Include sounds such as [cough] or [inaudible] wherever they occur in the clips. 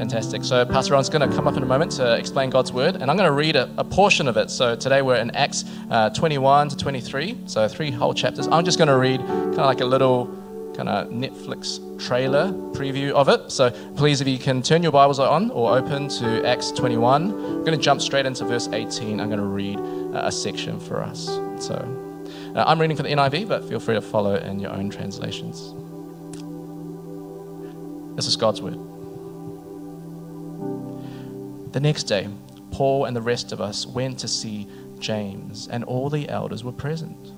Fantastic. So, Pastor Ron's going to come up in a moment to explain God's word, and I'm going to read a, a portion of it. So, today we're in Acts uh, 21 to 23, so three whole chapters. I'm just going to read kind of like a little kind of Netflix trailer preview of it. So, please, if you can turn your Bibles on or open to Acts 21, I'm going to jump straight into verse 18. I'm going to read uh, a section for us. So, uh, I'm reading for the NIV, but feel free to follow in your own translations. This is God's word. The next day, Paul and the rest of us went to see James, and all the elders were present.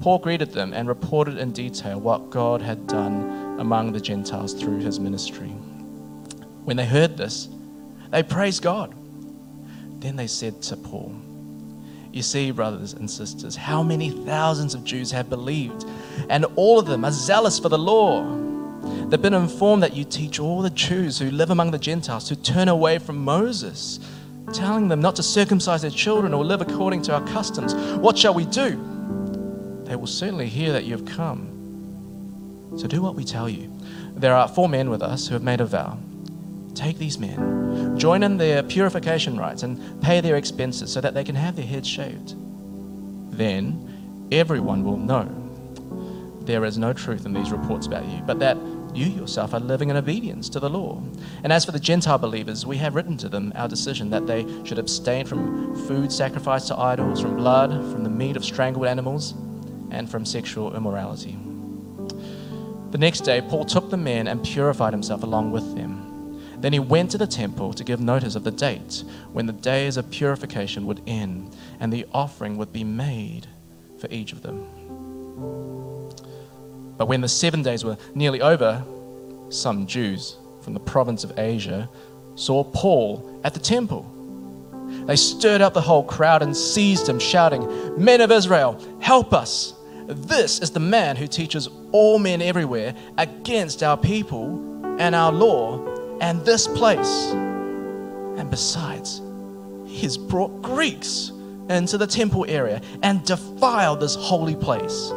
Paul greeted them and reported in detail what God had done among the Gentiles through his ministry. When they heard this, they praised God. Then they said to Paul, You see, brothers and sisters, how many thousands of Jews have believed, and all of them are zealous for the law. They've been informed that you teach all the Jews who live among the Gentiles to turn away from Moses, telling them not to circumcise their children or live according to our customs. What shall we do? They will certainly hear that you have come. So do what we tell you. There are four men with us who have made a vow. Take these men, join in their purification rites, and pay their expenses so that they can have their heads shaved. Then everyone will know there is no truth in these reports about you, but that you yourself are living in obedience to the law. And as for the Gentile believers, we have written to them our decision that they should abstain from food sacrificed to idols, from blood, from the meat of strangled animals, and from sexual immorality. The next day, Paul took the men and purified himself along with them. Then he went to the temple to give notice of the date when the days of purification would end and the offering would be made for each of them. But when the seven days were nearly over, some Jews from the province of Asia saw Paul at the temple. They stirred up the whole crowd and seized him, shouting, Men of Israel, help us! This is the man who teaches all men everywhere against our people and our law and this place. And besides, he has brought Greeks into the temple area and defiled this holy place.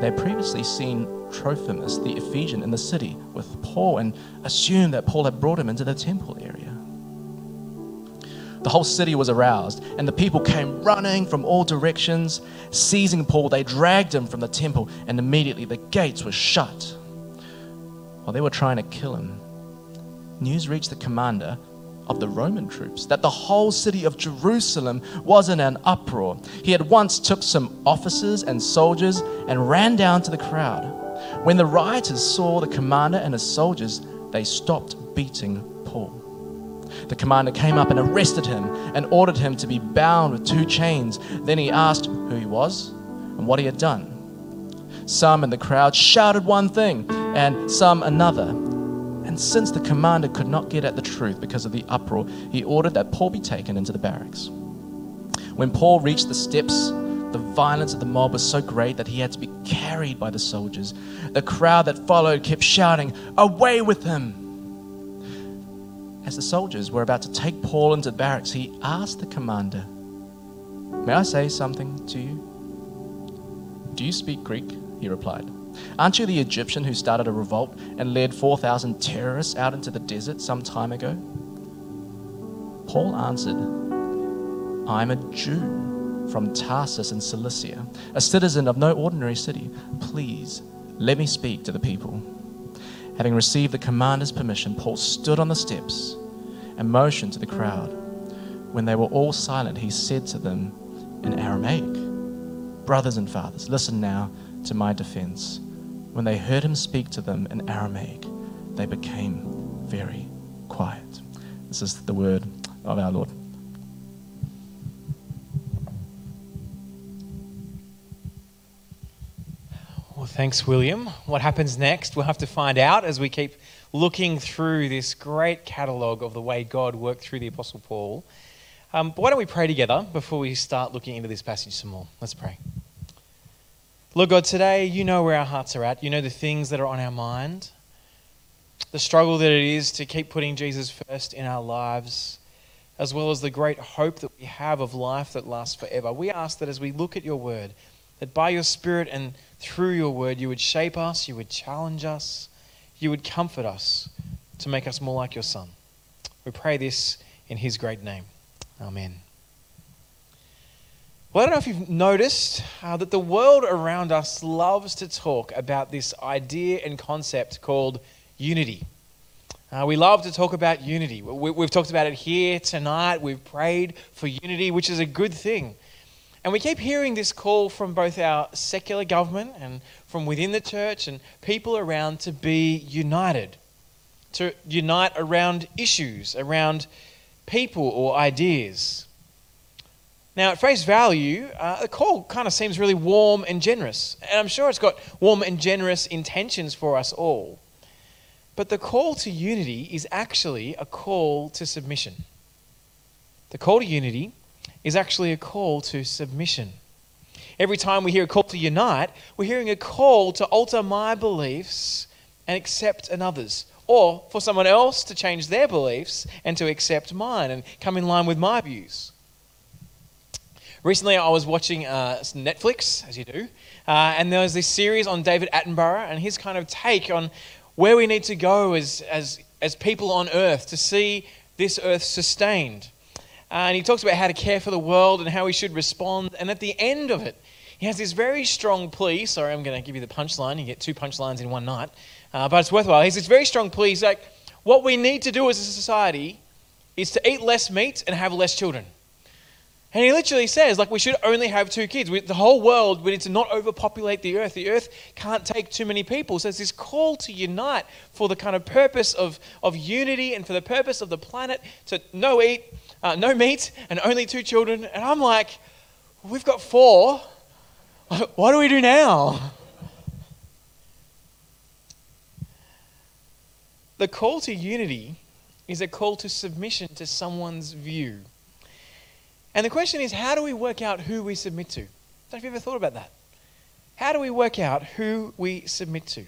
They had previously seen Trophimus, the Ephesian, in the city with Paul and assumed that Paul had brought him into the temple area. The whole city was aroused, and the people came running from all directions. Seizing Paul, they dragged him from the temple, and immediately the gates were shut. While they were trying to kill him, news reached the commander of the Roman troops, that the whole city of Jerusalem was in an uproar. He at once took some officers and soldiers and ran down to the crowd. When the rioters saw the commander and his soldiers, they stopped beating Paul. The commander came up and arrested him and ordered him to be bound with two chains. Then he asked who he was and what he had done. Some in the crowd shouted one thing and some another. And since the commander could not get at the truth because of the uproar, he ordered that Paul be taken into the barracks. When Paul reached the steps, the violence of the mob was so great that he had to be carried by the soldiers. The crowd that followed kept shouting, Away with him! As the soldiers were about to take Paul into the barracks, he asked the commander, May I say something to you? Do you speak Greek? He replied. Aren't you the Egyptian who started a revolt and led 4,000 terrorists out into the desert some time ago? Paul answered, I'm a Jew from Tarsus in Cilicia, a citizen of no ordinary city. Please let me speak to the people. Having received the commander's permission, Paul stood on the steps and motioned to the crowd. When they were all silent, he said to them in Aramaic, Brothers and fathers, listen now to my defense. When they heard him speak to them in Aramaic, they became very quiet. This is the word of our Lord. Well, thanks, William. What happens next? We'll have to find out as we keep looking through this great catalogue of the way God worked through the Apostle Paul. Um, but why don't we pray together before we start looking into this passage some more? Let's pray. Lord God, today you know where our hearts are at. You know the things that are on our mind, the struggle that it is to keep putting Jesus first in our lives, as well as the great hope that we have of life that lasts forever. We ask that as we look at your word, that by your Spirit and through your word, you would shape us, you would challenge us, you would comfort us, to make us more like your Son. We pray this in his great name. Amen. Well, I don't know if you've noticed uh, that the world around us loves to talk about this idea and concept called unity. Uh, we love to talk about unity. We, we've talked about it here tonight. We've prayed for unity, which is a good thing. And we keep hearing this call from both our secular government and from within the church and people around to be united, to unite around issues, around people or ideas. Now, at face value, uh, the call kind of seems really warm and generous. And I'm sure it's got warm and generous intentions for us all. But the call to unity is actually a call to submission. The call to unity is actually a call to submission. Every time we hear a call to unite, we're hearing a call to alter my beliefs and accept another's, or for someone else to change their beliefs and to accept mine and come in line with my views. Recently, I was watching uh, Netflix, as you do, uh, and there was this series on David Attenborough and his kind of take on where we need to go as, as, as people on earth to see this earth sustained. Uh, and he talks about how to care for the world and how we should respond. And at the end of it, he has this very strong plea. Sorry, I'm going to give you the punchline. You get two punchlines in one night, uh, but it's worthwhile. He has this very strong plea. He's like, what we need to do as a society is to eat less meat and have less children. And he literally says, like, we should only have two kids. We, the whole world, we need to not overpopulate the earth. The earth can't take too many people. So there's this call to unite for the kind of purpose of, of unity and for the purpose of the planet to no eat, uh, no meat, and only two children. And I'm like, we've got four. [laughs] What do we do now? The call to unity is a call to submission to someone's view. And the question is, how do we work out who we submit to? I Don't have you've ever thought about that? How do we work out who we submit to?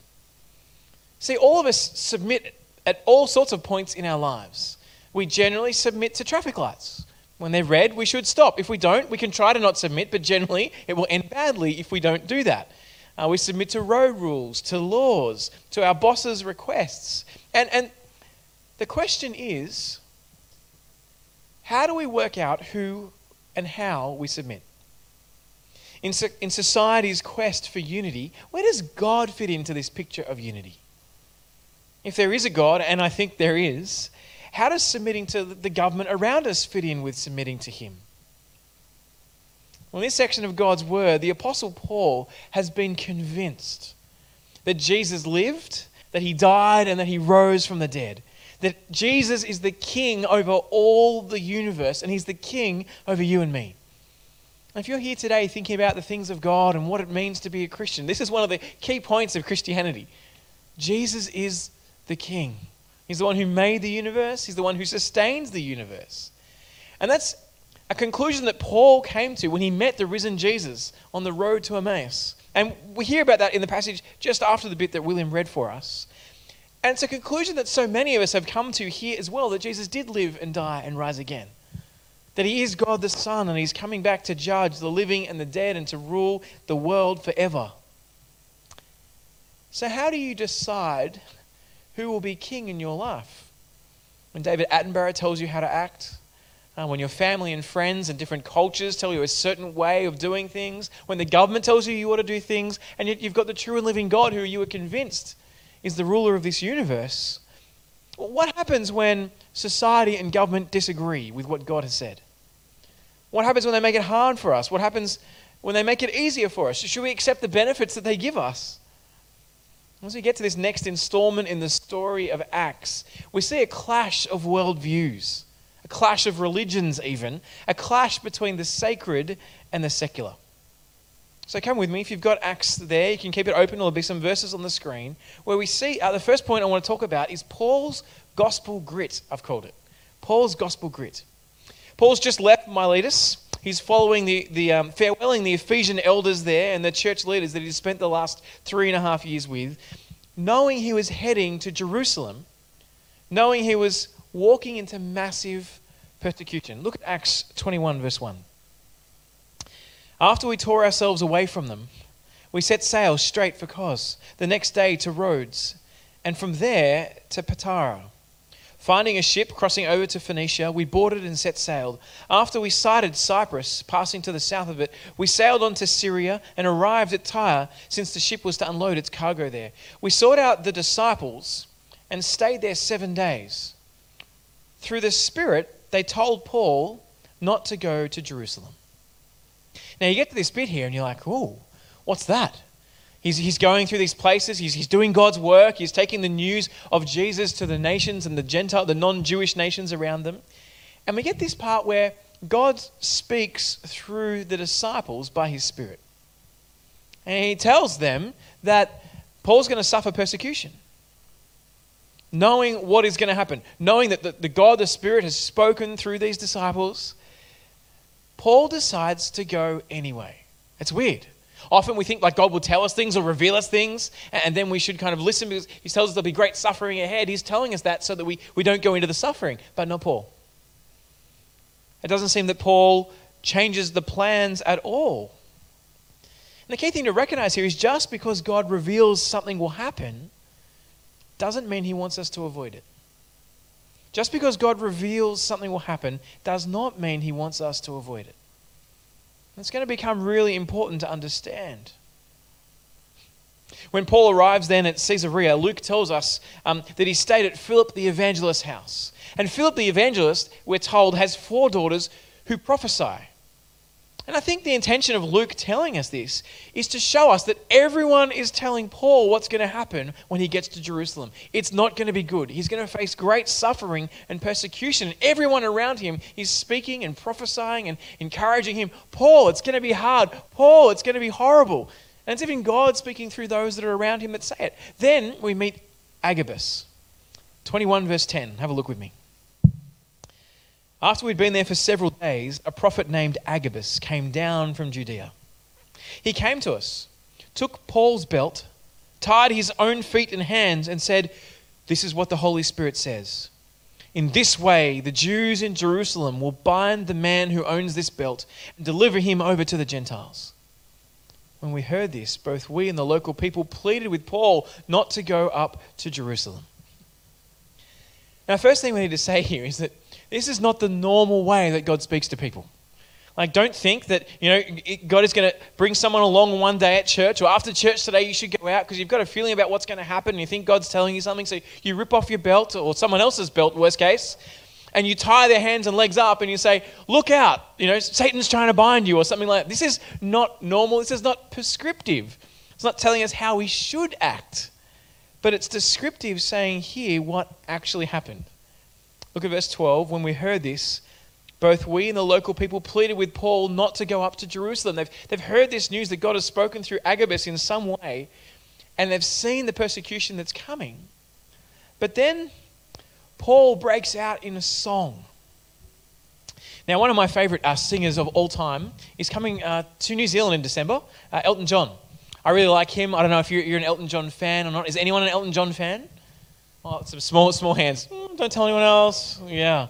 See, all of us submit at all sorts of points in our lives. We generally submit to traffic lights. When they're red, we should stop. If we don't, we can try to not submit, but generally it will end badly if we don't do that. Uh, we submit to road rules, to laws, to our boss's requests. And, and the question is how do we work out who and how we submit. In, so, in society's quest for unity, where does God fit into this picture of unity? If there is a God, and I think there is, how does submitting to the government around us fit in with submitting to Him? Well, in this section of God's Word, the Apostle Paul has been convinced that Jesus lived, that He died, and that He rose from the dead that Jesus is the king over all the universe and he's the king over you and me. If you're here today thinking about the things of God and what it means to be a Christian, this is one of the key points of Christianity. Jesus is the king. He's the one who made the universe, he's the one who sustains the universe. And that's a conclusion that Paul came to when he met the risen Jesus on the road to Emmaus. And we hear about that in the passage just after the bit that William read for us. And it's a conclusion that so many of us have come to here as well that Jesus did live and die and rise again. That he is God the Son and he's coming back to judge the living and the dead and to rule the world forever. So, how do you decide who will be king in your life? When David Attenborough tells you how to act, uh, when your family and friends and different cultures tell you a certain way of doing things, when the government tells you you ought to do things, and yet you've got the true and living God who you are convinced is the ruler of this universe. What happens when society and government disagree with what God has said? What happens when they make it hard for us? What happens when they make it easier for us? Should we accept the benefits that they give us? As we get to this next installment in the story of Acts, we see a clash of worldviews, a clash of religions, even, a clash between the sacred and the secular. So come with me. If you've got Acts there, you can keep it open. There'll be some verses on the screen where we see uh, the first point I want to talk about is Paul's gospel grit, I've called it. Paul's gospel grit. Paul's just left Miletus. He's following the, the um, farewelling the Ephesian elders there and the church leaders that he's spent the last three and a half years with, knowing he was heading to Jerusalem, knowing he was walking into massive persecution. Look at Acts 21, verse 1. After we tore ourselves away from them, we set sail straight for Cos, the next day to Rhodes, and from there to Patara, Finding a ship crossing over to Phoenicia, we boarded and set sail. After we sighted Cyprus, passing to the south of it, we sailed on to Syria and arrived at Tyre, since the ship was to unload its cargo there. We sought out the disciples and stayed there seven days. Through the Spirit, they told Paul not to go to Jerusalem. Now you get to this bit here and you're like, oh, what's that? He's, he's going through these places. He's, he's doing God's work. He's taking the news of Jesus to the nations and the Gentile, the non-Jewish nations around them. And we get this part where God speaks through the disciples by his Spirit. And he tells them that Paul's going to suffer persecution. Knowing what is going to happen, knowing that the, the God, the Spirit, has spoken through these disciples, Paul decides to go anyway. It's weird. Often we think like God will tell us things or reveal us things, and then we should kind of listen because He tells us there'll be great suffering ahead. He's telling us that so that we, we don't go into the suffering, but not Paul. It doesn't seem that Paul changes the plans at all. And the key thing to recognize here is just because God reveals something will happen doesn't mean He wants us to avoid it. Just because God reveals something will happen does not mean He wants us to avoid it. It's going to become really important to understand. When Paul arrives then at Caesarea, Luke tells us um, that he stayed at Philip the evangelist's house. And Philip the evangelist, we're told, has four daughters who prophesy. And I think the intention of Luke telling us this is to show us that everyone is telling Paul what's going to happen when he gets to Jerusalem. It's not going to be good. He's going to face great suffering and persecution. And everyone around him is speaking and prophesying and encouraging him Paul, it's going to be hard. Paul, it's going to be horrible. And it's even God speaking through those that are around him that say it. Then we meet Agabus. 21 verse 10. Have a look with me. After we'd been there for several days, a prophet named Agabus came down from Judea. He came to us, took Paul's belt, tied his own feet and hands, and said, This is what the Holy Spirit says. In this way, the Jews in Jerusalem will bind the man who owns this belt and deliver him over to the Gentiles. When we heard this, both we and the local people pleaded with Paul not to go up to Jerusalem. Now, first thing we need to say [laughs] here is that this is not the normal way that God speaks to people. Like, don't think that, you know, God is going to bring someone along one day at church or after church today, you should go out because you've got a feeling about what's going to happen and you think God's telling you something. So you rip off your belt or someone else's belt, worst case, and you tie their hands and legs up and you say, Look out, you know, Satan's trying to bind you or something like that. This is not normal. This is not prescriptive. It's not telling us how we should act, but it's descriptive saying here what actually happened. Look at verse 12. When we heard this, both we and the local people pleaded with Paul not to go up to Jerusalem. They've, they've heard this news that God has spoken through Agabus in some way, and they've seen the persecution that's coming. But then Paul breaks out in a song. Now, one of my favorite uh, singers of all time is coming uh, to New Zealand in December, uh, Elton John. I really like him. I don't know if you're, you're, an Elton John fan or not. Is anyone an Elton John fan? Some small, small hands. Mm, don't tell anyone else. Yeah.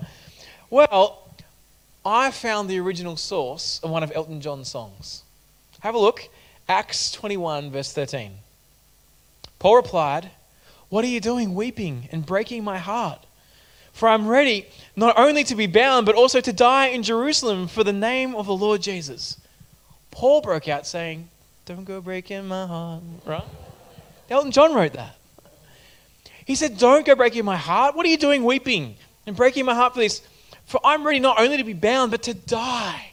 Well, I found the original source of one of Elton John's songs. Have a look. Acts 21, verse 13. Paul replied, What are you doing, weeping and breaking my heart? For I'm ready not only to be bound, but also to die in Jerusalem for the name of the Lord Jesus. Paul broke out saying, Don't go breaking my heart. Right? Elton John wrote that. He said, Don't go breaking my heart. What are you doing weeping and breaking my heart for this? For I'm ready not only to be bound, but to die.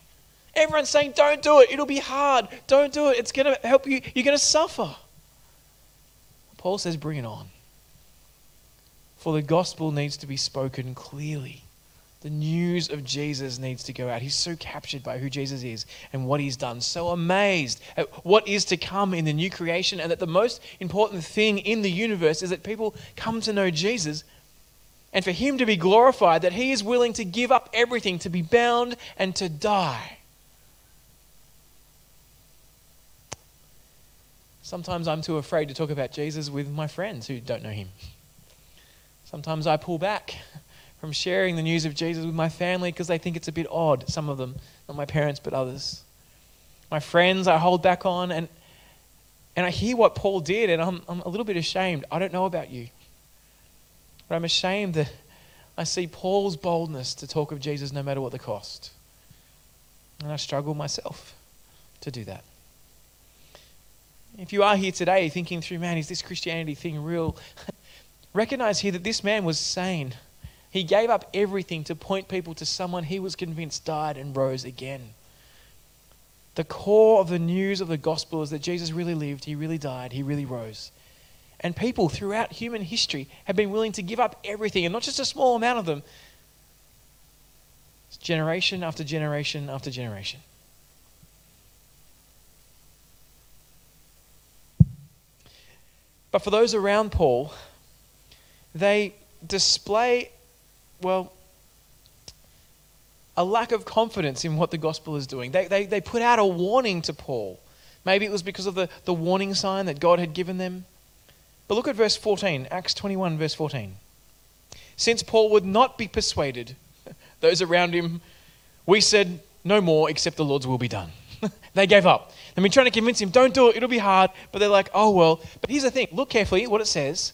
Everyone's saying, Don't do it. It'll be hard. Don't do it. It's going to help you. You're going to suffer. Paul says, Bring it on. For the gospel needs to be spoken clearly. The news of Jesus needs to go out. He's so captured by who Jesus is and what he's done, so amazed at what is to come in the new creation, and that the most important thing in the universe is that people come to know Jesus and for him to be glorified, that he is willing to give up everything, to be bound and to die. Sometimes I'm too afraid to talk about Jesus with my friends who don't know him. Sometimes I pull back from sharing the news of Jesus with my family because they think it's a bit odd, some of them, not my parents, but others. My friends, I hold back on, and, and I hear what Paul did, and I'm, I'm a little bit ashamed. I don't know about you, but I'm ashamed that I see Paul's boldness to talk of Jesus no matter what the cost. And I struggle myself to do that. If you are here today thinking through, man, is this Christianity thing real? [laughs] Recognize here that this man was sane. He gave up everything to point people to someone he was convinced died and rose again. The core of the news of the gospel is that Jesus really lived, he really died, he really rose. And people throughout human history have been willing to give up everything, and not just a small amount of them, it's generation after generation after generation. But for those around Paul, they display, well, a lack of confidence in what the gospel is doing. They, they, they put out a warning to Paul. Maybe it was because of the, the warning sign that God had given them. But look at verse 14, Acts 21, verse 14. Since Paul would not be persuaded, [laughs] those around him, we said, No more except the Lord's will be done. [laughs] they gave up. They've been trying to convince him, don't do it, it'll be hard. But they're like, oh, well. But here's the thing look carefully what it says.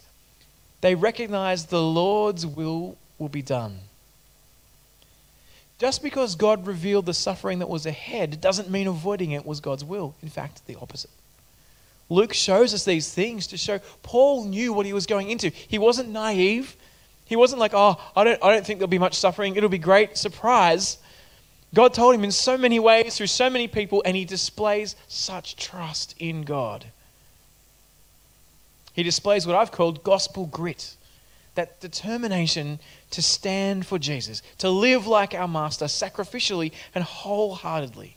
They recognize the Lord's will will be done. Just because God revealed the suffering that was ahead doesn't mean avoiding it was God's will. In fact, the opposite. Luke shows us these things to show Paul knew what he was going into. He wasn't naive. He wasn't like, oh, I don't, I don't think there'll be much suffering. It'll be great. Surprise. God told him in so many ways through so many people, and he displays such trust in God. He displays what I've called gospel grit that determination to stand for Jesus, to live like our Master sacrificially and wholeheartedly,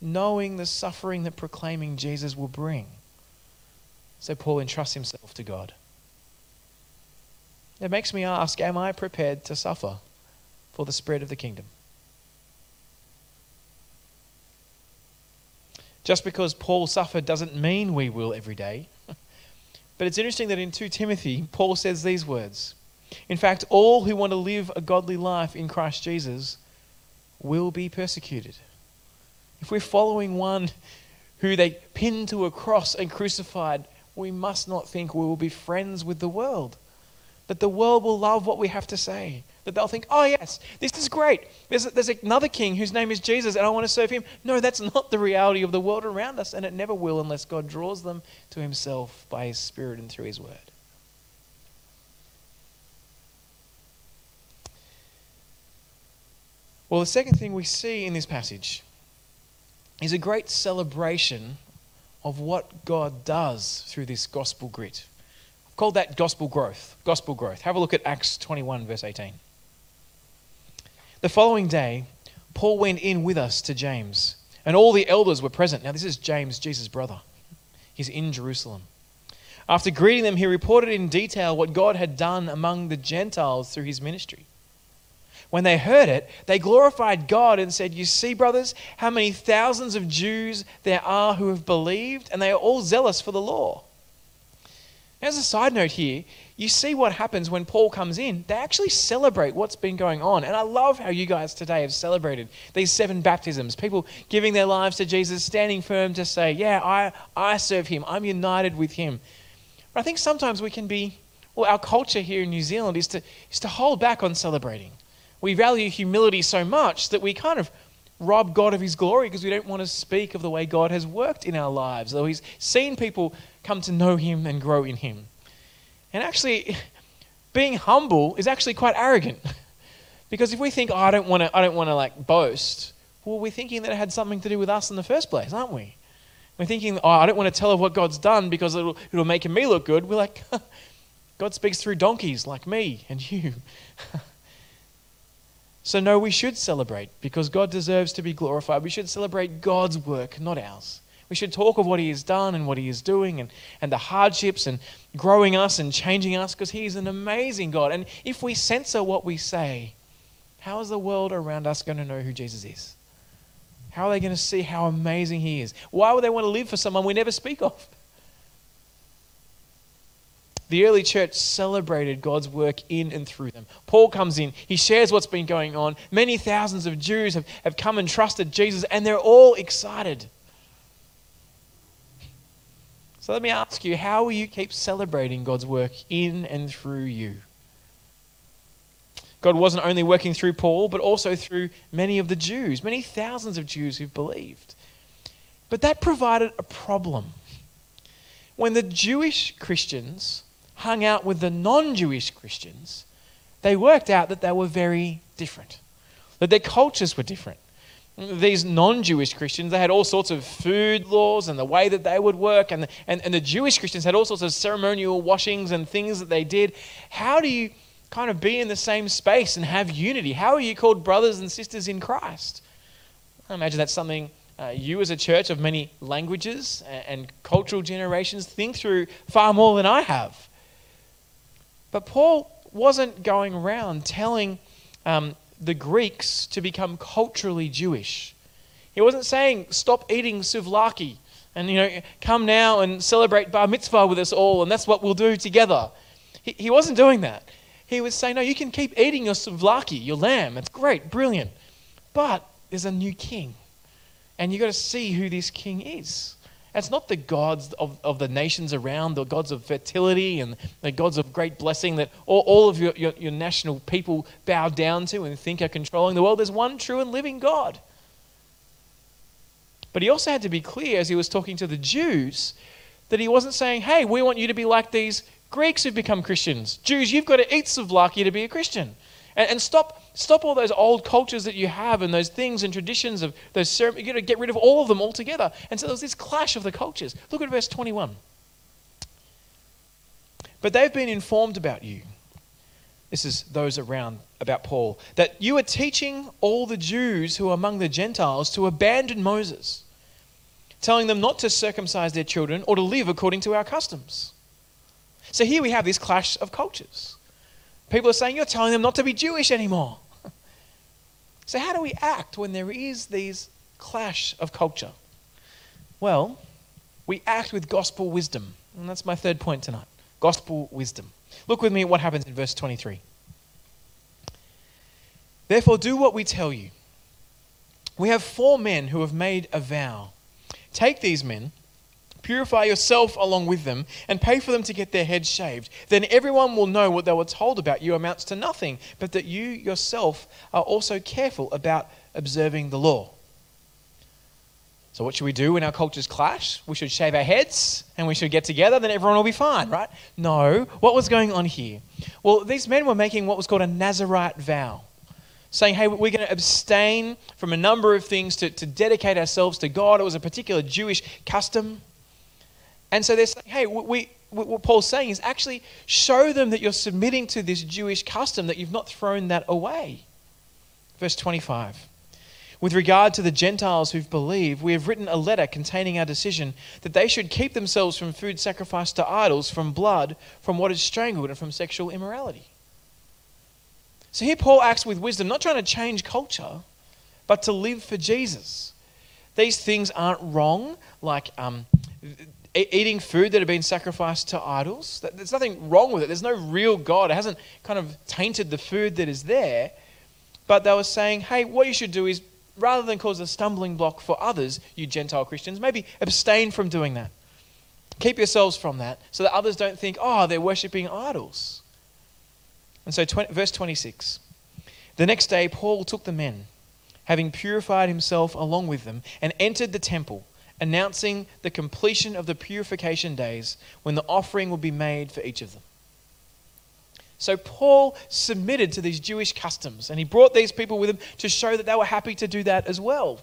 knowing the suffering that proclaiming Jesus will bring. So Paul entrusts himself to God. It makes me ask Am I prepared to suffer for the spread of the kingdom? Just because Paul suffered doesn't mean we will every day. [laughs] but it's interesting that in 2 Timothy, Paul says these words. In fact, all who want to live a godly life in Christ Jesus will be persecuted. If we're following one who they pinned to a cross and crucified, we must not think we will be friends with the world. That the world will love what we have to say that they'll think, oh, yes, this is great. There's, there's another king whose name is Jesus, and I want to serve him. No, that's not the reality of the world around us, and it never will unless God draws them to himself by his Spirit and through his word. Well, the second thing we see in this passage is a great celebration of what God does through this gospel grit. I've called that gospel growth. Gospel growth. Have a look at Acts 21, verse 18. The following day, Paul went in with us to James, and all the elders were present. Now, this is James, Jesus' brother. He's in Jerusalem. After greeting them, he reported in detail what God had done among the Gentiles through his ministry. When they heard it, they glorified God and said, You see, brothers, how many thousands of Jews there are who have believed, and they are all zealous for the law. As a side note here, you see what happens when Paul comes in. They actually celebrate what's been going on. And I love how you guys today have celebrated these seven baptisms. People giving their lives to Jesus, standing firm to say, Yeah, I, I serve him. I'm united with him. But I think sometimes we can be, well, our culture here in New Zealand is to, is to hold back on celebrating. We value humility so much that we kind of rob God of his glory because we don't want to speak of the way God has worked in our lives, though he's seen people come to know him and grow in him. And actually, being humble is actually quite arrogant. [laughs] because if we think, oh, I don't want to, I don't want to like boast, well, we're thinking that it had something to do with us in the first place, aren't we? We're thinking, oh, I don't want to tell of what God's done because it'll, it'll make me look good. We're like, [laughs] God speaks through donkeys like me and you. [laughs] so, no, we should celebrate because God deserves to be glorified. We should celebrate God's work, not ours. We should talk of what He has done and what He is doing and, and the hardships and growing us and changing us because He is an amazing God. And if we censor what we say, how is the world around us going to know who Jesus is? How are they going to see how amazing He is? Why would they want to live for someone we never speak of? The early church celebrated God's work in and through them. Paul comes in, he shares what's been going on. Many thousands of Jews have, have come and trusted Jesus, and they're all excited. So let me ask you how will you keep celebrating God's work in and through you? God wasn't only working through Paul, but also through many of the Jews, many thousands of Jews who believed. But that provided a problem. When the Jewish Christians hung out with the non Jewish Christians, they worked out that they were very different, that their cultures were different. These non Jewish Christians, they had all sorts of food laws and the way that they would work, and, and, and the Jewish Christians had all sorts of ceremonial washings and things that they did. How do you kind of be in the same space and have unity? How are you called brothers and sisters in Christ? I imagine that's something uh, you, as a church of many languages and, and cultural generations, think through far more than I have. But Paul wasn't going around telling um, the Greeks to become culturally Jewish. He wasn't saying, stop eating souvlaki and, you know, come now and celebrate bar mitzvah with us all, and that's what we'll do together. He, he wasn't doing that. He was saying, no, you can keep eating your souvlaki, your lamb. It's great, brilliant. But there's a new king. And you've got to see who this king is. It's not the gods of, of the nations around, the gods of fertility and the gods of great blessing that all, all of your, your, your national people bow down to and think are controlling the world. There's one true and living God. But he also had to be clear as he was talking to the Jews that he wasn't saying, hey, we want you to be like these Greeks who've become Christians. Jews, you've got to eat souvlaki to be a Christian. And, and stop, stop all those old cultures that you have and those things and traditions of those ceremonies. Got to get rid of all of them altogether. And so there's this clash of the cultures. Look at verse 21. But they've been informed about you. This is those around about Paul. That you are teaching all the Jews who are among the Gentiles to abandon Moses, telling them not to circumcise their children or to live according to our customs. So here we have this clash of cultures. People are saying, You're telling them not to be Jewish anymore. So, how do we act when there is these clash of culture? Well, we act with gospel wisdom. And that's my third point tonight gospel wisdom. Look with me at what happens in verse 23. Therefore, do what we tell you. We have four men who have made a vow. Take these men Purify yourself along with them and pay for them to get their heads shaved. Then everyone will know what they were told about you amounts to nothing, but that you yourself are also careful about observing the law. So, what should we do when our cultures clash? We should shave our heads and we should get together, then everyone will be fine, right? No. What was going on here? Well, these men were making what was called a Nazarite vow saying, hey, we're going to abstain from a number of things to, to dedicate ourselves to God. It was a particular Jewish custom. And so they're saying, hey, we, what Paul's saying is actually show them that you're submitting to this Jewish custom, that you've not thrown that away. Verse 25. With regard to the Gentiles who've believed, we have written a letter containing our decision that they should keep themselves from food sacrificed to idols, from blood, from what is strangled, and from sexual immorality. So here Paul acts with wisdom, not trying to change culture, but to live for Jesus. These things aren't wrong, like um, eating food that had been sacrificed to idols. There's nothing wrong with it. There's no real God. It hasn't kind of tainted the food that is there. But they were saying, hey, what you should do is rather than cause a stumbling block for others, you Gentile Christians, maybe abstain from doing that. Keep yourselves from that so that others don't think, oh, they're worshipping idols. And so, 20, verse 26 The next day, Paul took the men, having purified himself along with them, and entered the temple announcing the completion of the purification days when the offering will be made for each of them. So Paul submitted to these Jewish customs and he brought these people with him to show that they were happy to do that as well.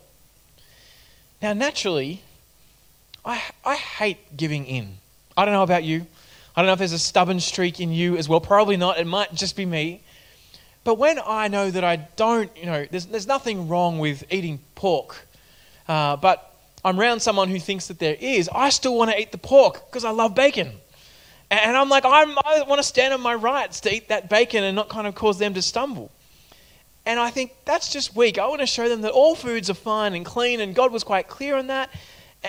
Now, naturally, I, I hate giving in. I don't know about you. I don't know if there's a stubborn streak in you as well. Probably not. It might just be me. But when I know that I don't, you know, there's, there's nothing wrong with eating pork, uh, but I'm around someone who thinks that there is, I still want to eat the pork because I love bacon. And I'm like, I'm, I want to stand on my rights to eat that bacon and not kind of cause them to stumble. And I think that's just weak. I want to show them that all foods are fine and clean, and God was quite clear on that.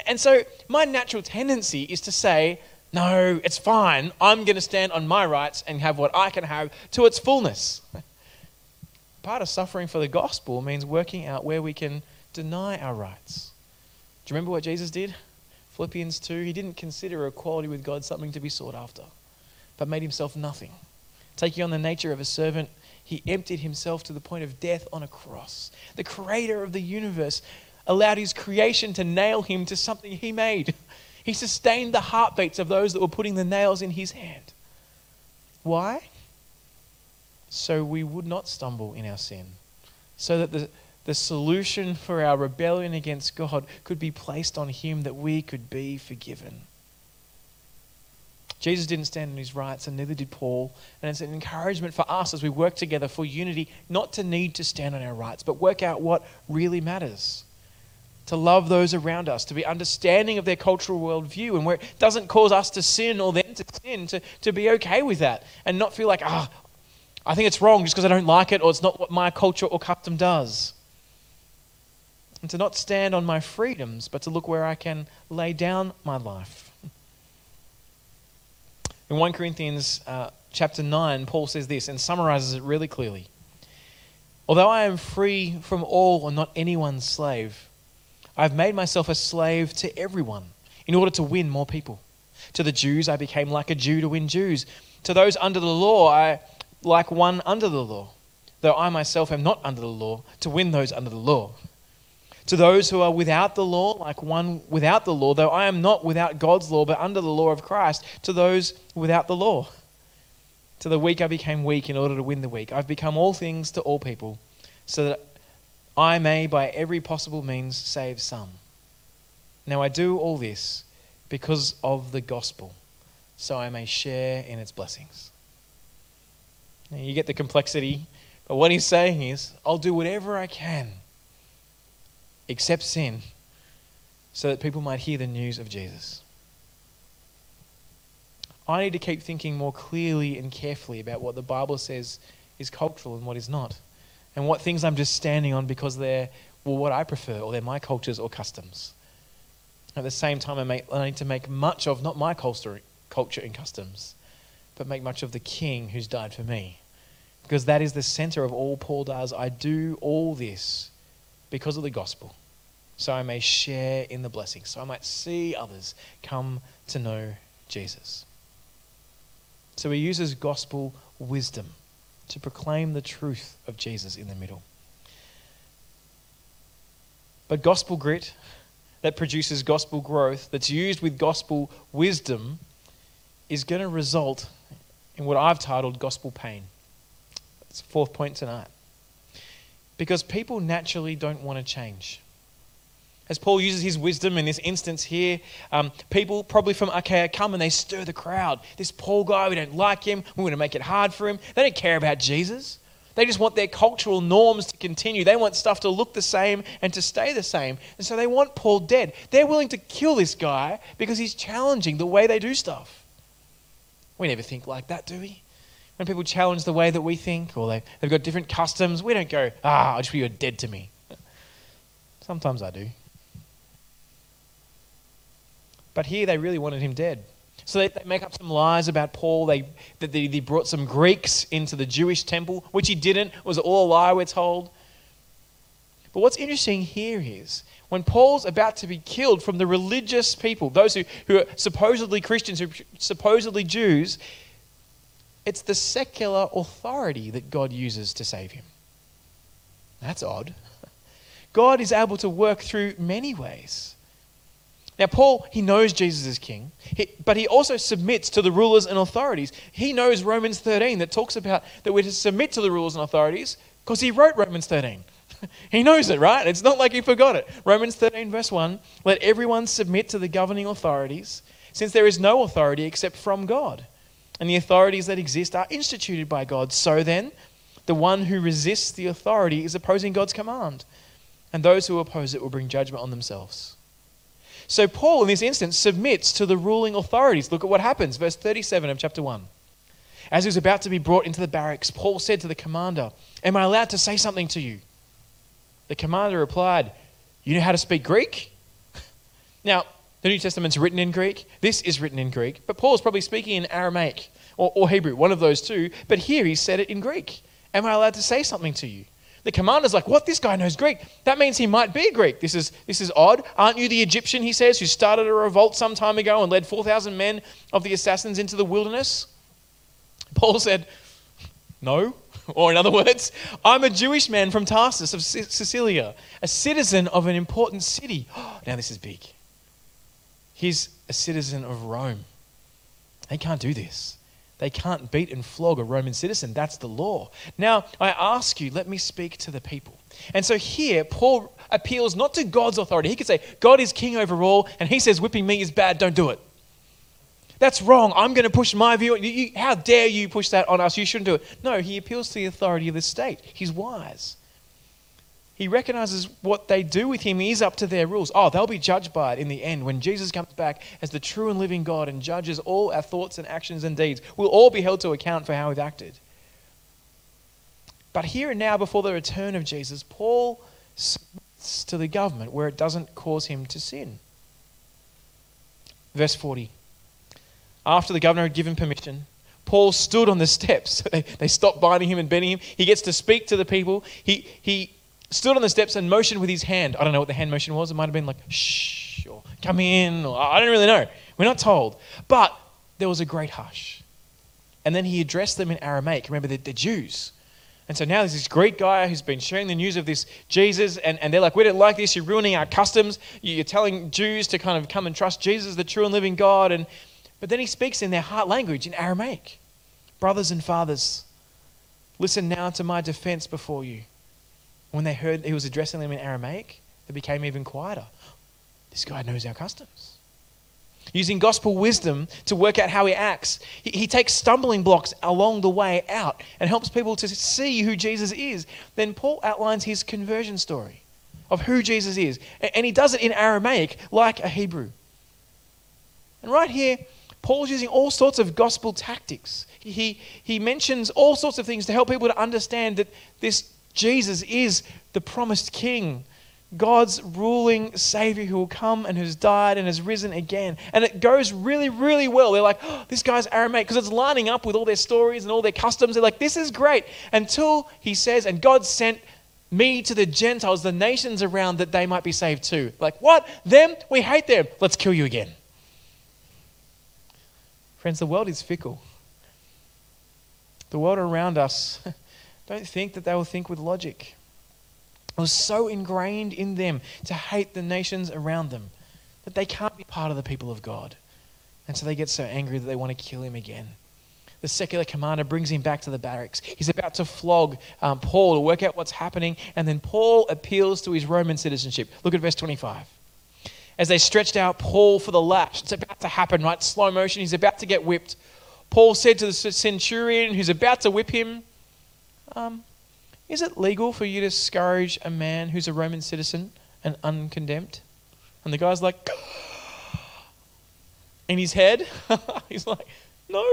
And so my natural tendency is to say, no, it's fine. I'm going to stand on my rights and have what I can have to its fullness. Part of suffering for the gospel means working out where we can deny our rights. Do you remember what Jesus did? Philippians 2 He didn't consider equality with God something to be sought after, but made himself nothing. Taking on the nature of a servant, He emptied himself to the point of death on a cross. The creator of the universe allowed his creation to nail him to something he made. He sustained the heartbeats of those that were putting the nails in his hand. Why? So we would not stumble in our sin. So that the, the solution for our rebellion against God could be placed on him, that we could be forgiven. Jesus didn't stand on his rights, and neither did Paul. And it's an encouragement for us as we work together for unity, not to need to stand on our rights, but work out what really matters. To love those around us, to be understanding of their cultural worldview, and where it doesn't cause us to sin or them to sin, to, to be okay with that and not feel like, ah, oh, I think it's wrong just because I don't like it or it's not what my culture or custom does. And to not stand on my freedoms, but to look where I can lay down my life. In 1 Corinthians uh, chapter 9, Paul says this and summarizes it really clearly. Although I am free from all and not anyone's slave, I've made myself a slave to everyone in order to win more people. To the Jews, I became like a Jew to win Jews. To those under the law, I like one under the law, though I myself am not under the law, to win those under the law. To those who are without the law, like one without the law, though I am not without God's law, but under the law of Christ, to those without the law. To the weak I became weak in order to win the weak. I've become all things to all people, so that I may by every possible means save some. Now I do all this because of the gospel, so I may share in its blessings. Now you get the complexity, but what he's saying is, I'll do whatever I can except sin so that people might hear the news of Jesus. I need to keep thinking more clearly and carefully about what the Bible says is cultural and what is not, and what things I'm just standing on because they're well, what I prefer or they're my cultures or customs. At the same time, I, make, I need to make much of not my culture, culture and customs, but make much of the King who's died for me. Because that is the center of all Paul does. I do all this because of the gospel, so I may share in the blessing, so I might see others come to know Jesus. So he uses gospel wisdom to proclaim the truth of Jesus in the middle. But gospel grit that produces gospel growth, that's used with gospel wisdom, is going to result in what I've titled gospel pain. That's the fourth point tonight. Because people naturally don't want to change. As Paul uses his wisdom in this instance here, um, people probably from Achaia come and they stir the crowd. This Paul guy, we don't like him. We want to make it hard for him. They don't care about Jesus. They just want their cultural norms to continue. They want stuff to look the same and to stay the same. And so they want Paul dead. They're willing to kill this guy because he's challenging the way they do stuff. We never think like that, do we? When people challenge the way that we think or they, they've got different customs, we don't go, ah, I just wish you were dead to me. Sometimes I do. But here they really wanted him dead. So they, they make up some lies about Paul. They, that they, they brought some Greeks into the Jewish temple, which he didn't. It was all a lie, we're told. But what's interesting here is when Paul's about to be killed from the religious people, those who, who are supposedly Christians, who are supposedly Jews, it's the secular authority that God uses to save him. That's odd. God is able to work through many ways. Now, Paul, he knows Jesus is king, but he also submits to the rulers and authorities. He knows Romans 13 that talks about that we're to submit to the rulers and authorities because he wrote Romans 13. [laughs] he knows it, right? It's not like he forgot it. Romans 13, verse 1 Let everyone submit to the governing authorities, since there is no authority except from God and the authorities that exist are instituted by God. So then, the one who resists the authority is opposing God's command, and those who oppose it will bring judgment on themselves. So, Paul, in this instance, submits to the ruling authorities. Look at what happens, verse 37 of chapter 1. As he was about to be brought into the barracks, Paul said to the commander, Am I allowed to say something to you? The commander replied, You know how to speak Greek? [laughs] Now, the New Testament's written in Greek. This is written in Greek. But Paul is probably speaking in Aramaic or, or Hebrew, one of those two. But here he said it in Greek. Am I allowed to say something to you? The commander's like, What? This guy knows Greek. That means he might be a Greek. This is, this is odd. Aren't you the Egyptian, he says, who started a revolt some time ago and led 4,000 men of the assassins into the wilderness? Paul said, No. [laughs] Or, in other words, I'm a Jewish man from Tarsus of Cilicia, a citizen of an important city. [gasps] Now, this is big. He's a citizen of Rome. They can't do this. They can't beat and flog a Roman citizen. That's the law. Now, I ask you, let me speak to the people. And so here, Paul appeals not to God's authority. He could say, God is king over all, and he says, whipping me is bad, don't do it. That's wrong. I'm going to push my view. You, how dare you push that on us? You shouldn't do it. No, he appeals to the authority of the state. He's wise. He recognizes what they do with him is up to their rules. Oh, they'll be judged by it in the end when Jesus comes back as the true and living God and judges all our thoughts and actions and deeds. We'll all be held to account for how we've acted. But here and now, before the return of Jesus, Paul submits to the government where it doesn't cause him to sin. Verse 40. After the governor had given permission, Paul stood on the [laughs] steps. [laughs] They, they stopped binding him and beating him. He gets to speak to the people. He, he stood on the steps and motioned with his hand. I don't know what the hand motion was. It might have been like, shh, or come in, or I don't really know. We're not told. But there was a great hush. And then he addressed them in Aramaic. Remember, they're Jews. And so now there's this Greek guy who's been sharing the news of this Jesus, and, and they're like, We don't like this. You're ruining our customs. You're telling Jews to kind of come and trust Jesus, the true and living God. And, but then he speaks in their heart language, in Aramaic. Brothers and fathers, listen now to my defense before you. When they heard he was addressing them in Aramaic, they became even quieter. This guy knows our customs. Using gospel wisdom to work out how he acts, he, he takes stumbling blocks along the way out and helps people to see who Jesus is. Then Paul outlines his conversion story of who Jesus is. And he does it in Aramaic like a Hebrew. And right here, Paul's using all sorts of gospel tactics. He, he mentions all sorts of things to help people to understand that this Jesus is the promised King, God's ruling Savior who will come and who's died and has risen again. And it goes really, really well. They're like, oh, this guy's Aramaic because it's lining up with all their stories and all their customs. They're like, this is great. Until he says, and God sent me to the Gentiles, the nations around, that they might be saved too. Like, what? Them? We hate them. Let's kill you again. Friends, the world is fickle. The world around us [laughs] Don't think that they will think with logic. It was so ingrained in them to hate the nations around them that they can't be part of the people of God. And so they get so angry that they want to kill him again. The secular commander brings him back to the barracks. He's about to flog um, Paul to work out what's happening. And then Paul appeals to his Roman citizenship. Look at verse 25. As they stretched out Paul for the lash, it's about to happen, right? Slow motion. He's about to get whipped. Paul said to the centurion who's about to whip him, um, is it legal for you to scourge a man who's a Roman citizen and uncondemned? And the guy's like, in his head, [laughs] he's like, no.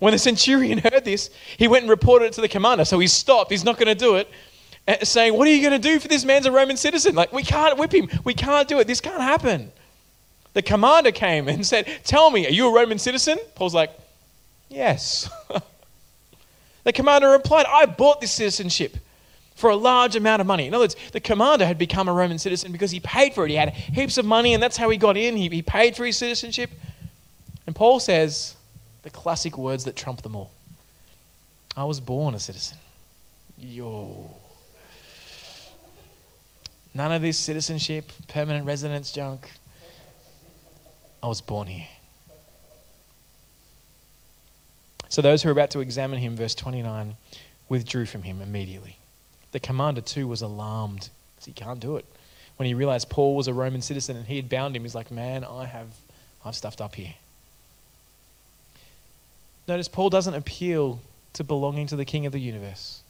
When the centurion heard this, he went and reported it to the commander. So he stopped. He's not going to do it. Uh, saying, What are you going to do for this man's a Roman citizen? Like, we can't whip him. We can't do it. This can't happen. The commander came and said, Tell me, are you a Roman citizen? Paul's like, Yes. [laughs] The commander replied, I bought this citizenship for a large amount of money. In other words, the commander had become a Roman citizen because he paid for it. He had heaps of money, and that's how he got in. He, he paid for his citizenship. And Paul says the classic words that trump them all I was born a citizen. Yo. None of this citizenship, permanent residence junk. I was born here. So those who were about to examine him, verse 29, withdrew from him immediately. The commander, too, was alarmed because he can't do it. When he realized Paul was a Roman citizen and he had bound him, he's like, Man, I have I've stuffed up here. Notice Paul doesn't appeal to belonging to the king of the universe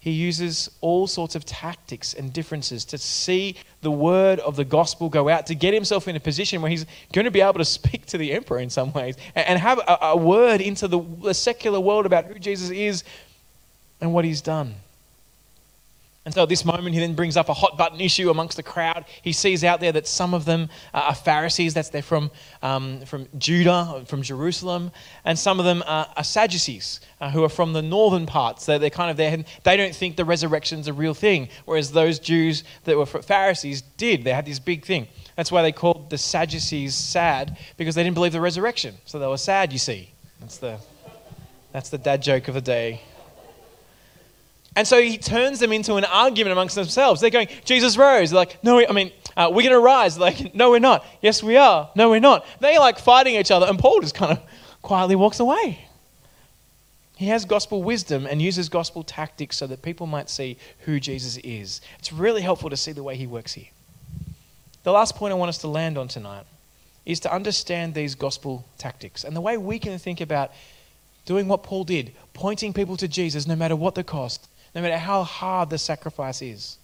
he uses all sorts of tactics and differences to see the word of the gospel go out, to get himself in a position where he's going to be able to speak to the emperor in some ways and have a, word into the secular world about who Jesus is and what he's done. And so at this moment, he then brings up a hot button issue amongst the crowd. He sees out there that some of them are Pharisees, that's they're from, um, from Judah, from Jerusalem, and some of them are, are Sadducees, uh, who are from the northern parts. They're, they're kind of there, they don't think the resurrection's a real thing, whereas those Jews that were Pharisees did. They had this big thing. That's why they called the Sadducees sad, because they didn't believe the resurrection. So they were sad, you see. That's the, that's the dad joke of the day. And so he turns them into an argument amongst themselves. They're going, Jesus rose. They're like, no, I mean, uh, we're going to rise. They're like, no, we're not. Yes, we are. No, we're not. They're like fighting each other, and Paul just kind of quietly walks away. He has gospel wisdom and uses gospel tactics so that people might see who Jesus is. It's really helpful to see the way he works here. The last point I want us to land on tonight is to understand these gospel tactics and the way we can think about doing what Paul did, pointing people to Jesus no matter what the cost, no matter how hard the sacrifice is.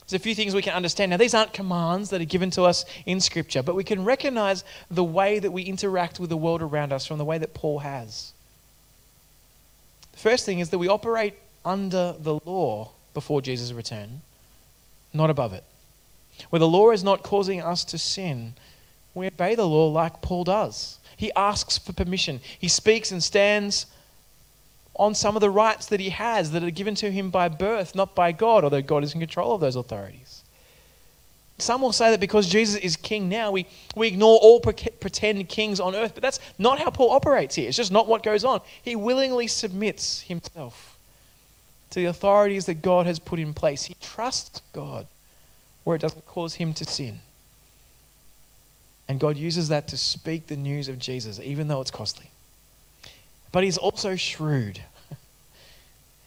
There's a few things we can understand. Now, these aren't commands that are given to us in Scripture, but we can recognize the way that we interact with the world around us from the way that Paul has. The first thing is that we operate under the law before Jesus' return, not above it. Where the law is not causing us to sin, we obey the law like Paul does. He asks for permission. He speaks and stands on some of the rights that he has that are given to him by birth, not by God, although God is in control of those authorities. Some will say that because Jesus is king now, we, we ignore all pretend kings on earth, but that's not how Paul operates here. It's just not what goes on. He willingly submits himself to the authorities that God has put in place. He trusts God where it doesn't cause him to sin. And God uses that to speak the news of Jesus, even though it's costly. But he's also shrewd.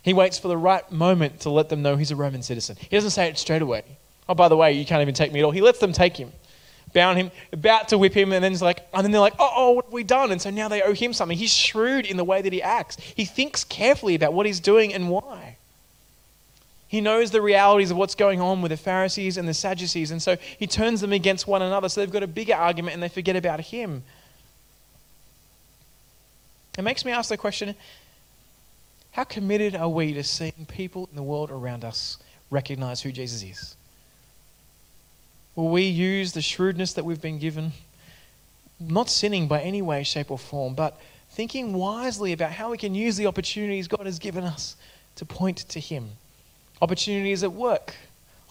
He waits for the right moment to let them know he's a Roman citizen. He doesn't say it straight away. Oh, by the way, you can't even take me at all. He lets them take him, bound him, about to whip him, and then he's like, and then they're like, oh, oh, what have we done? And so now they owe him something. He's shrewd in the way that he acts. He thinks carefully about what he's doing and why. He knows the realities of what's going on with the Pharisees and the Sadducees, and so he turns them against one another. So they've got a bigger argument and they forget about him. It makes me ask the question how committed are we to seeing people in the world around us recognize who Jesus is? Will we use the shrewdness that we've been given, not sinning by any way, shape, or form, but thinking wisely about how we can use the opportunities God has given us to point to Him? opportunities at work,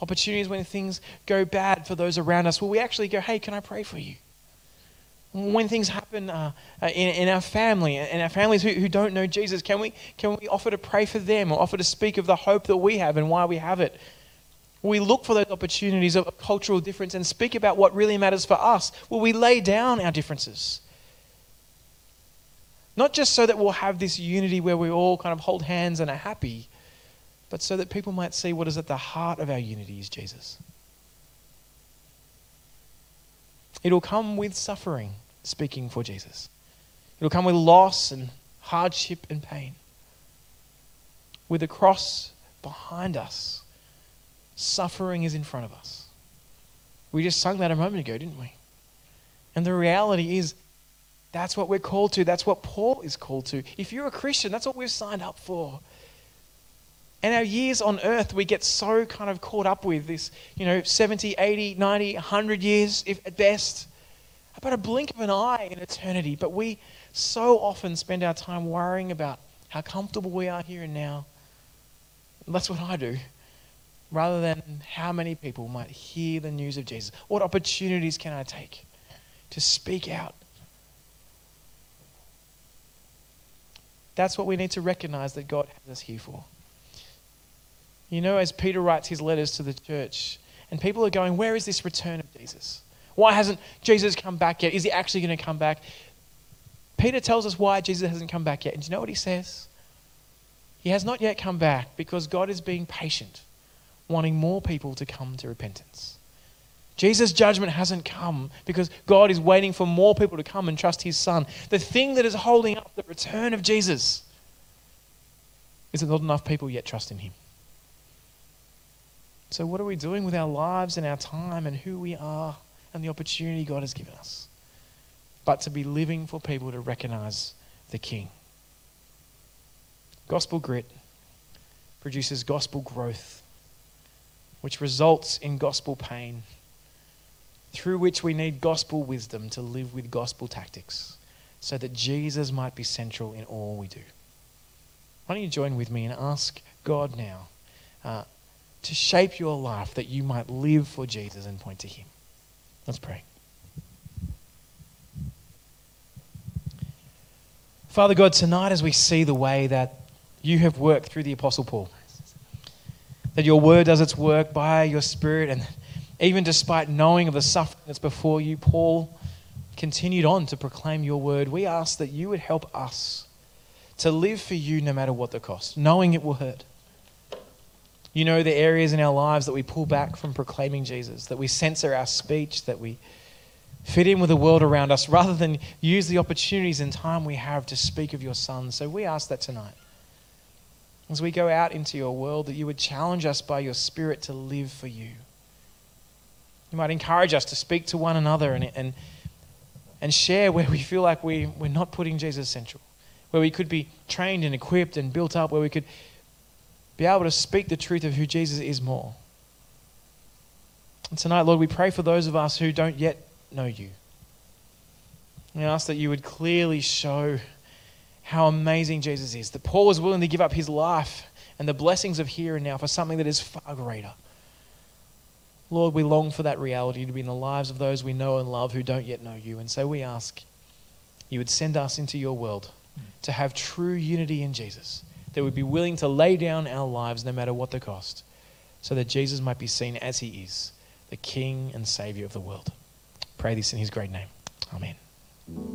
opportunities when things go bad for those around us, will we actually go, hey, can I pray for you? When things happen uh, uh, in, in our family, and our families who, who don't know Jesus, can we, can we offer to pray for them or offer to speak of the hope that we have and why we have it? We look for those opportunities of cultural difference and speak about what really matters for us? Will we lay down our differences? Not just so that we'll have this unity where we all kind of hold hands and are happy, but so that people might see what is at the heart of our unity is Jesus. It'll come with suffering, speaking for Jesus. It'll come with loss and hardship and pain. With the cross behind us, suffering is in front of us. We just sung that a moment ago, didn't we? And the reality is, that's what we're called to. That's what Paul is called to. If you're a Christian, that's what we've signed up for. And our years on earth, we get so kind of caught up with this, you know, 70, 80, 90, 100 years if, at best. About a blink of an eye in eternity. But we so often spend our time worrying about how comfortable we are here and now. That's what I do. Rather than how many people might hear the news of Jesus. What opportunities can I take to speak out? That's what we need to recognize that God has us here for. You know, as Peter writes his letters to the church, and people are going, Where is this return of Jesus? Why hasn't Jesus come back yet? Is he actually going to come back? Peter tells us why Jesus hasn't come back yet. And do you know what he says? He has not yet come back because God is being patient, wanting more people to come to repentance. Jesus' judgment hasn't come because God is waiting for more people to come and trust his Son. The thing that is holding up the return of Jesus is that not enough people yet trust in him. So, what are we doing with our lives and our time and who we are and the opportunity God has given us? But to be living for people to recognize the King. Gospel grit produces gospel growth, which results in gospel pain, through which we need gospel wisdom to live with gospel tactics so that Jesus might be central in all we do. Why don't you join with me and ask God now? Uh, to shape your life that you might live for Jesus and point to Him. Let's pray. Father God, tonight as we see the way that you have worked through the Apostle Paul, that your word does its work by your spirit. And even despite knowing of the suffering that's before you, Paul continued on to proclaim your word. We ask that you would help us to live for you no matter what the cost, knowing it will hurt. You know the areas in our lives that we pull back from proclaiming Jesus, that we censor our speech, that we fit in with the world around us rather than use the opportunities and time we have to speak of your Son. So we ask that tonight. As we go out into your world, that you would challenge us by your Spirit to live for you. You might encourage us to speak to one another and, and, and share where we feel like we, we're not putting Jesus central, where we could be trained and equipped and built up, where we could be able to speak the truth of who Jesus is more. And tonight, Lord, we pray for those of us who don't yet know you. We ask that you would clearly show how amazing Jesus is, that Paul was willing to give up his life and the blessings of here and now for something that is far greater. Lord, we long for that reality to be in the lives of those we know and love who don't yet know you. And so we ask you would send us into your world to have true unity in Jesus, that we'd be willing to lay down our lives no matter what the cost, so that Jesus might be seen as he is, the King and Savior of the world. Pray this in his great name. Amen.